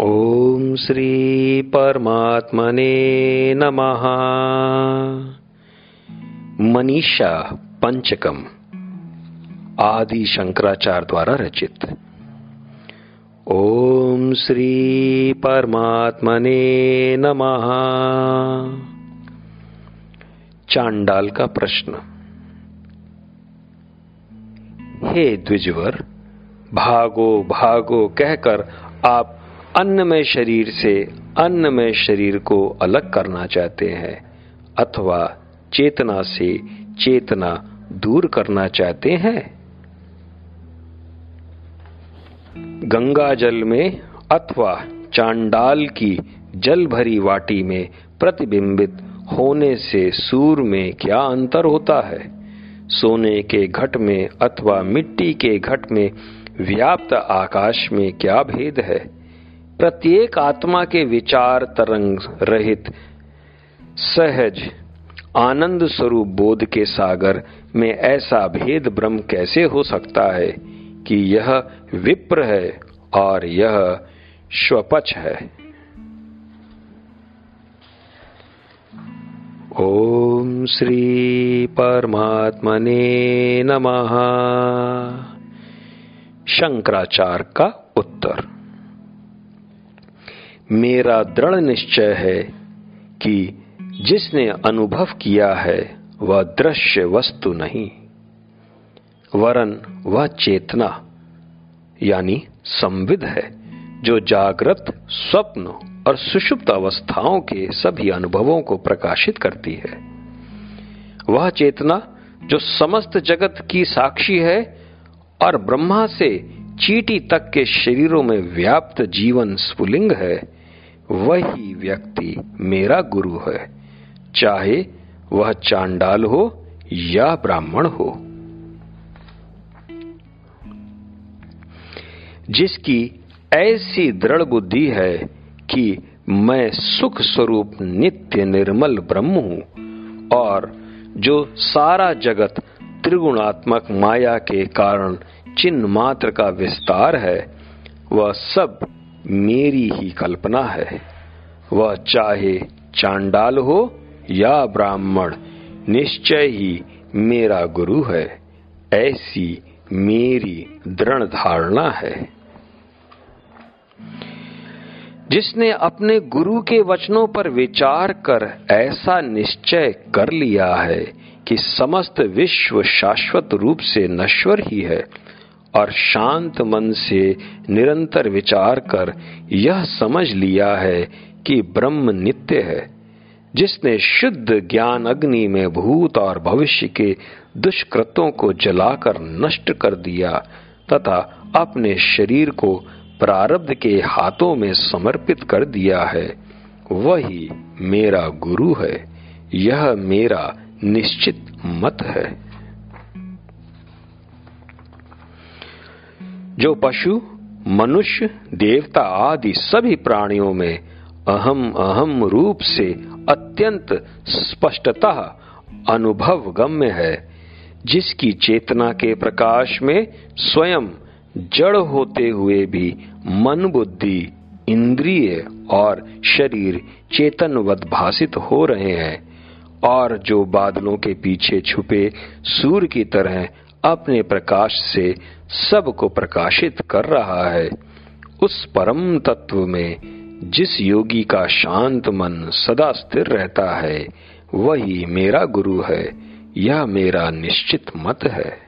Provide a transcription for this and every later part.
ॐ श्री परमात्मने नमः। मनीषा पंचकम, आदि शंकराचार्य द्वारा रचित। ओम श्री परमात्मने नमः। चांडाल का प्रश्न। हे द्विजवर, भागो भागो कहकर आप अन्नमय शरीर से अन्नमय शरीर को अलग करना चाहते हैं, अथवा चेतना से चेतना दूर करना चाहते हैं। गंगा जल में अथवा चांडाल की जल भरी वाटी में प्रतिबिंबित होने से सूर में क्या अंतर होता है? सोने के घट में अथवा मिट्टी के घट में व्याप्त आकाश में क्या भेद है? प्रत्येक आत्मा के विचार तरंग रहित, सहज, आनंद स्वरूप बोध के सागर में ऐसा भेद ब्रह्म कैसे हो सकता है कि यह विप्र है और यह स्वपच है? ओम श्री परमात्मने नमः। शंकराचार्य का उत्तर। मेरा दृढ़ निश्चय है कि जिसने अनुभव किया है, वह दृश्य वस्तु नहीं। वरन वह चेतना, यानी संविद है, जो जागृत स्वप्न और सुषुप्त अवस्थाओं के सभी अनुभवों को प्रकाशित करती है। वह चेतना, जो समस्त जगत की साक्षी है और ब्रह्मा से चीटी तक के शरीरों में व्याप्त जीवन स्फुलिंग है वही व्यक्ति मेरा गुरु है। चाहे वह चांडाल हो या ब्राह्मण हो। जिसकी ऐसी दृढ़ बुद्धि है कि मैं सुख स्वरूप नित्य निर्मल ब्रह्म हूँ और जो सारा जगत त्रिगुणात्मक माया के कारण चिन्ह मात्र का विस्तार है, वह सब मेरी ही कल्पना है। वह चाहे चांडाल हो या ब्राह्मण, निश्चय ही मेरा गुरु है। ऐसी मेरी दृढ़ धारणा है। जिसने अपने गुरु के वचनों पर विचार कर ऐसा निश्चय कर लिया है कि समस्त विश्व शाश्वत रूप से नश्वर ही है। और शांत मन से निरंतर विचार कर यह समझ लिया है कि ब्रह्म नित्य है, जिसने शुद्ध ज्ञान अग्नि में भूत और भविष्य के दुष्कृतों को जलाकर नष्ट कर दिया तथा अपने शरीर को प्रारब्ध के हाथों में समर्पित कर दिया है, वही मेरा गुरु है, यह मेरा निश्चित मत है। जो पशु, मनुष्य, देवता आदि सभी प्राणियों में अहम अहम रूप से अत्यंत स्पष्टतः अनुभव गम्य है, जिसकी चेतना के प्रकाश में स्वयं जड़ होते हुए भी मन बुद्धि, इंद्रिय और शरीर चेतनवत भाषित हो रहे हैं, और जो बादलों के पीछे छुपे सूर्य की तरह अपने प्रकाश से सबको प्रकाशित कर रहा है। उस परम तत्व में जिस योगी का शांत मन सदा स्थिर रहता है, वही मेरा गुरु है, यह मेरा निश्चित मत है।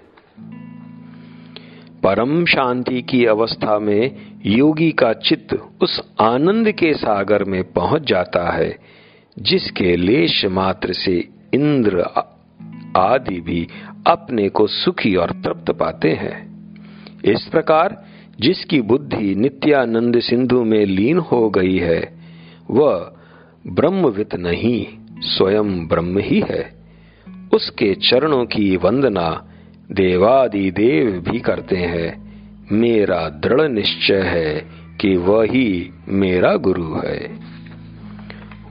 परम शांति की अवस्था में योगी का चित्त उस आनंद के सागर में पहुँच जाता है, जिसके लेश मात्र से इंद्र आदि भी अपने को सुखी और तृप्त पाते हैं। इस प्रकार जिसकी बुद्धि नित्यानंद सिंधु में लीन हो गई है, वह ब्रह्मवित नहीं, स्वयं ब्रह्म ही है। उसके चरणों की वंदना देवादि देव भी करते हैं। मेरा दृढ़ निश्चय है कि वही मेरा गुरु है।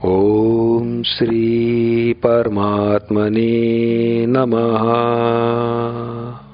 ओम श्री परमात्मने नमः।